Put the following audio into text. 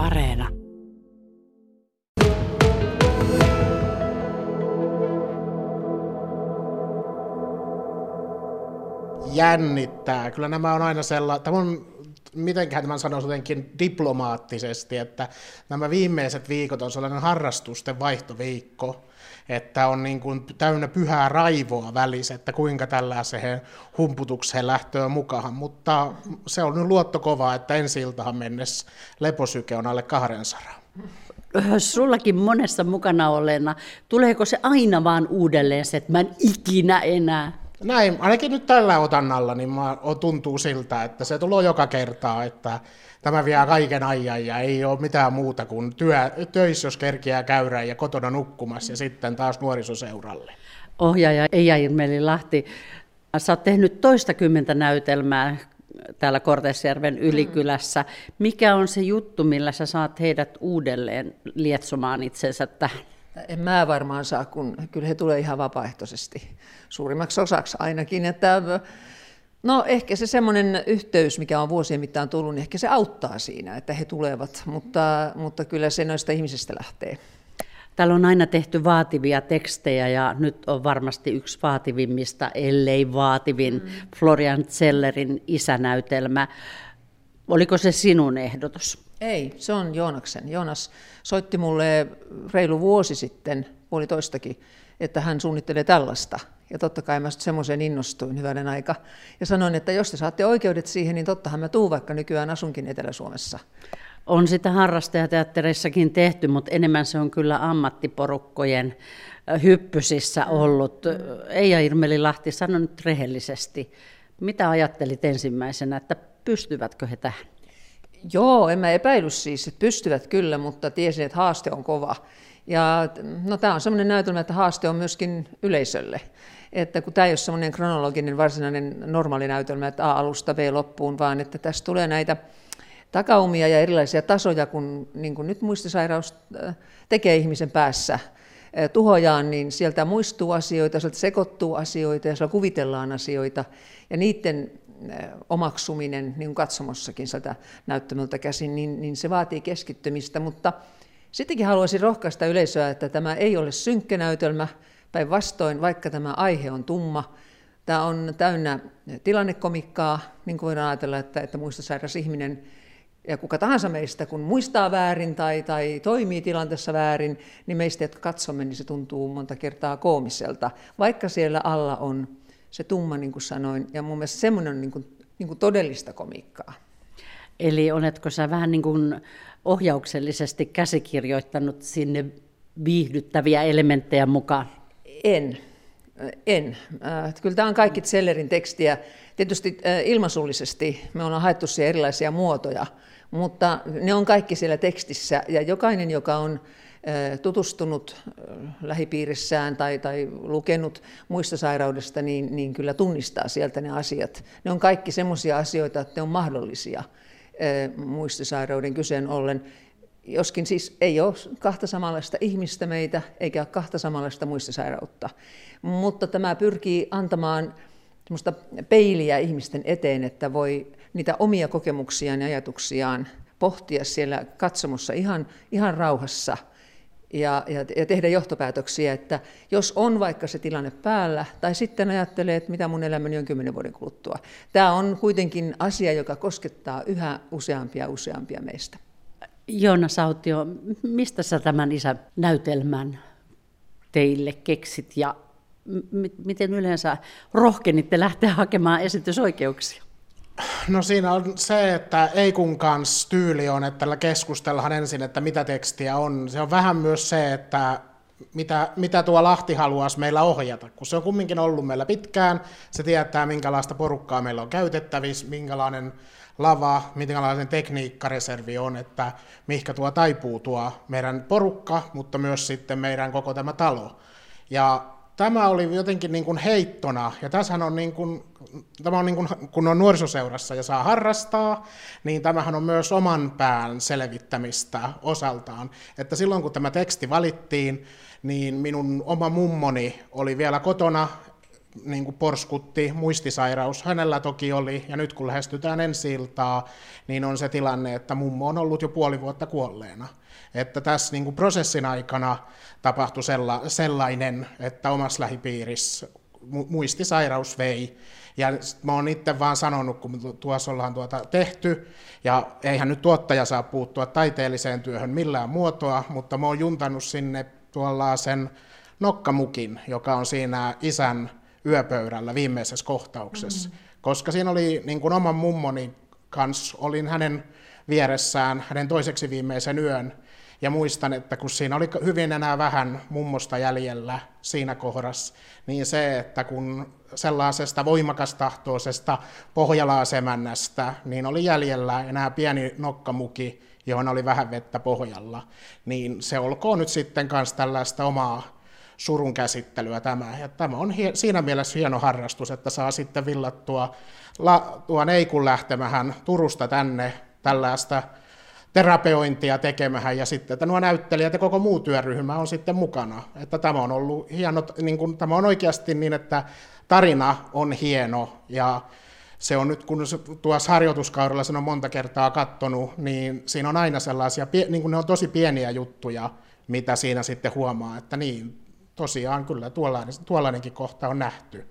Areena. Jännittää. Kyllä nämä on aina sellainen, tämä on mitenkään tämän sanoisi jotenkin diplomaattisesti, että nämä viimeiset viikot on sellainen harrastusten vaihtoviikko, että on niin kuin täynnä pyhää raivoa välissä, että kuinka tällaiseen humputukseen lähtöä mukaan, mutta se on nyt luottokova, että ensi iltahan mennessä leposyke on alle 200. Sullakin monessa mukana olleena, tuleeko se aina vaan uudelleen se, että mä en ikinä enää? Näin, ainakin nyt tällä otannalla, niin mä, tuntuu siltä, että se tulee joka kertaa, että tämä vie kaiken ajan ja ei ole mitään muuta kuin työ, töissä, jos kerkiää käydä ja kotona nukkumassa ja sitten taas nuorisoseuralle. Ohjaaja Eija Irmeli Lahti, sä oot tehnyt toistakymmentä näytelmää täällä Kortesjärven ylikylässä. Mikä on se juttu, millä sä saat heidät uudelleen lietsomaan itsensä tähän? En mä varmaan saa, kun kyllä he tulee ihan vapaaehtoisesti, suurimmaksi osaksi ainakin. Että, no ehkä se semmoinen yhteys, mikä on vuosien mittaan tullut, niin ehkä se auttaa siinä, että he tulevat, mutta, mutta kyllä se noista ihmisistä lähtee. Täällä on aina tehty vaativia tekstejä ja nyt on varmasti yksi vaativimmista, ellei vaativin, mm. Florian Zellerin isänäytelmä. Oliko se sinun ehdotus? Ei, se on Joonaksen. Joonas soitti mulle reilu vuosi sitten, puolitoistakin, että hän suunnittelee tällaista. Ja totta kai mä semmoisen innostuin hyvänen aika. Ja sanoin, että jos te saatte oikeudet siihen, niin tottahan mä tuun, vaikka nykyään asunkin Etelä-Suomessa. On sitä harrastajateattereissakin tehty, mutta enemmän se on kyllä ammattiporukkojen hyppysissä ollut. Eija Irmeli Lahti, sano nyt rehellisesti, mitä ajattelit ensimmäisenä, että pystyvätkö he tähän? Joo, en mä epäily siis, että pystyvät kyllä, mutta tiesin, että haaste on kova. Ja no, tämä on sellainen näytelmä, että haaste on myöskin yleisölle. Että kun tämä ei ole sellainen kronologinen varsinainen normaali näytelmä, että A alusta B loppuun, vaan että tässä tulee näitä takaumia ja erilaisia tasoja, kun, niin kuin nyt muistisairaus äh, tekee ihmisen päässä äh, tuhojaan, niin sieltä muistuu asioita, sieltä sekoittuu asioita ja siellä kuvitellaan asioita. Ja niiden omaksuminen niin katsomossakin sieltä näyttämöltä käsin, niin, niin se vaatii keskittymistä, mutta sittenkin haluaisin rohkaista yleisöä, että tämä ei ole synkkä näytelmä, päinvastoin, vaikka tämä aihe on tumma, tämä on täynnä tilannekomikkaa, niin kuin voidaan ajatella, että, että muistisairas ihminen ja kuka tahansa meistä, kun muistaa väärin tai, tai toimii tilanteessa väärin, niin meistä, jotka katsomme, niin se tuntuu monta kertaa koomiselta, vaikka siellä alla on se tumma, niin kuin sanoin, ja mun mielestä semmoinen on niin kuin, niin kuin todellista komiikkaa. Eli oletko sä vähän niin kuin ohjauksellisesti käsikirjoittanut sinne viihdyttäviä elementtejä mukaan? En. En. Äh, kyllä tämä on kaikki Zellerin tekstiä. Tietysti äh, ilmaisullisesti me ollaan haettu siihen erilaisia muotoja, mutta ne on kaikki siellä tekstissä ja jokainen, joka on tutustunut lähipiirissään tai, tai lukenut muista sairaudesta, niin, niin kyllä tunnistaa sieltä ne asiat. Ne on kaikki semmoisia asioita, että ne on mahdollisia muistisairauden kyseen ollen. Joskin siis ei ole kahta samanlaista ihmistä meitä, eikä ole kahta samanlaista muistisairautta. Mutta tämä pyrkii antamaan semmoista peiliä ihmisten eteen, että voi niitä omia kokemuksiaan ja ajatuksiaan pohtia siellä katsomossa ihan, ihan rauhassa – ja, ja, ja tehdä johtopäätöksiä, että jos on vaikka se tilanne päällä, tai sitten ajattelee, että mitä mun elämäni on kymmenen vuoden kuluttua. Tämä on kuitenkin asia, joka koskettaa yhä useampia useampia meistä. Joona Sautio, mistä sä tämän isänäytelmän teille keksit ja m- miten yleensä rohkenitte lähteä hakemaan esitysoikeuksia? No siinä on se, että ei kun kanssa tyyli on, että keskustellaan ensin, että mitä tekstiä on. Se on vähän myös se, että mitä, mitä tuo Lahti haluaisi meillä ohjata, kun se on kumminkin ollut meillä pitkään, se tietää minkälaista porukkaa meillä on käytettävissä, minkälainen lava, minkälainen tekniikkareservi on, että mihinkä tuo taipuu tuo meidän porukka, mutta myös sitten meidän koko tämä talo. Ja tämä oli jotenkin niin kuin heittona, ja tässähän on niin kuin, tämä on niin kuin, kun on nuorisoseurassa ja saa harrastaa, niin tämähän on myös oman pään selvittämistä osaltaan. Että silloin kun tämä teksti valittiin, niin minun oma mummoni oli vielä kotona niin kuin porskutti, muistisairaus hänellä toki oli, ja nyt kun lähestytään ensi iltaa, niin on se tilanne, että mummo on ollut jo puoli vuotta kuolleena. Että tässä niin kuin prosessin aikana tapahtui sella, sellainen, että omassa lähipiirissä muistisairaus vei. Ja mä oon itse vaan sanonut, kun tuossa ollaan tuota tehty, ja eihän nyt tuottaja saa puuttua taiteelliseen työhön millään muotoa, mutta mä oon juntannut sinne tuolla sen nokkamukin, joka on siinä isän yöpöydällä viimeisessä kohtauksessa. Mm. Koska siinä oli niin kuin oman mummoni kanssa, olin hänen vieressään hänen toiseksi viimeisen yön, ja muistan, että kun siinä oli hyvin enää vähän mummosta jäljellä siinä kohdassa, niin se, että kun sellaisesta voimakastahtoisesta pohjalaasemännästä, niin oli jäljellä enää pieni nokkamuki, johon oli vähän vettä pohjalla, niin se olkoon nyt sitten myös tällaista omaa surun käsittelyä tämä. Ja tämä on hie- siinä mielessä hieno harrastus, että saa sitten villattua la- tuon Eikun lähtemähän Turusta tänne tällaista terapeointia tekemähän ja sitten, että nuo näyttelijät ja koko muu työryhmä on sitten mukana. Että tämä on ollut hieno, niin kuin, tämä on oikeasti niin, että tarina on hieno ja se on nyt, kun tuossa harjoituskaudella sen on monta kertaa katsonut, niin siinä on aina sellaisia, niin kuin ne on tosi pieniä juttuja, mitä siinä sitten huomaa, että niin, tosiaan kyllä tuollainen, tuollainenkin kohta on nähty.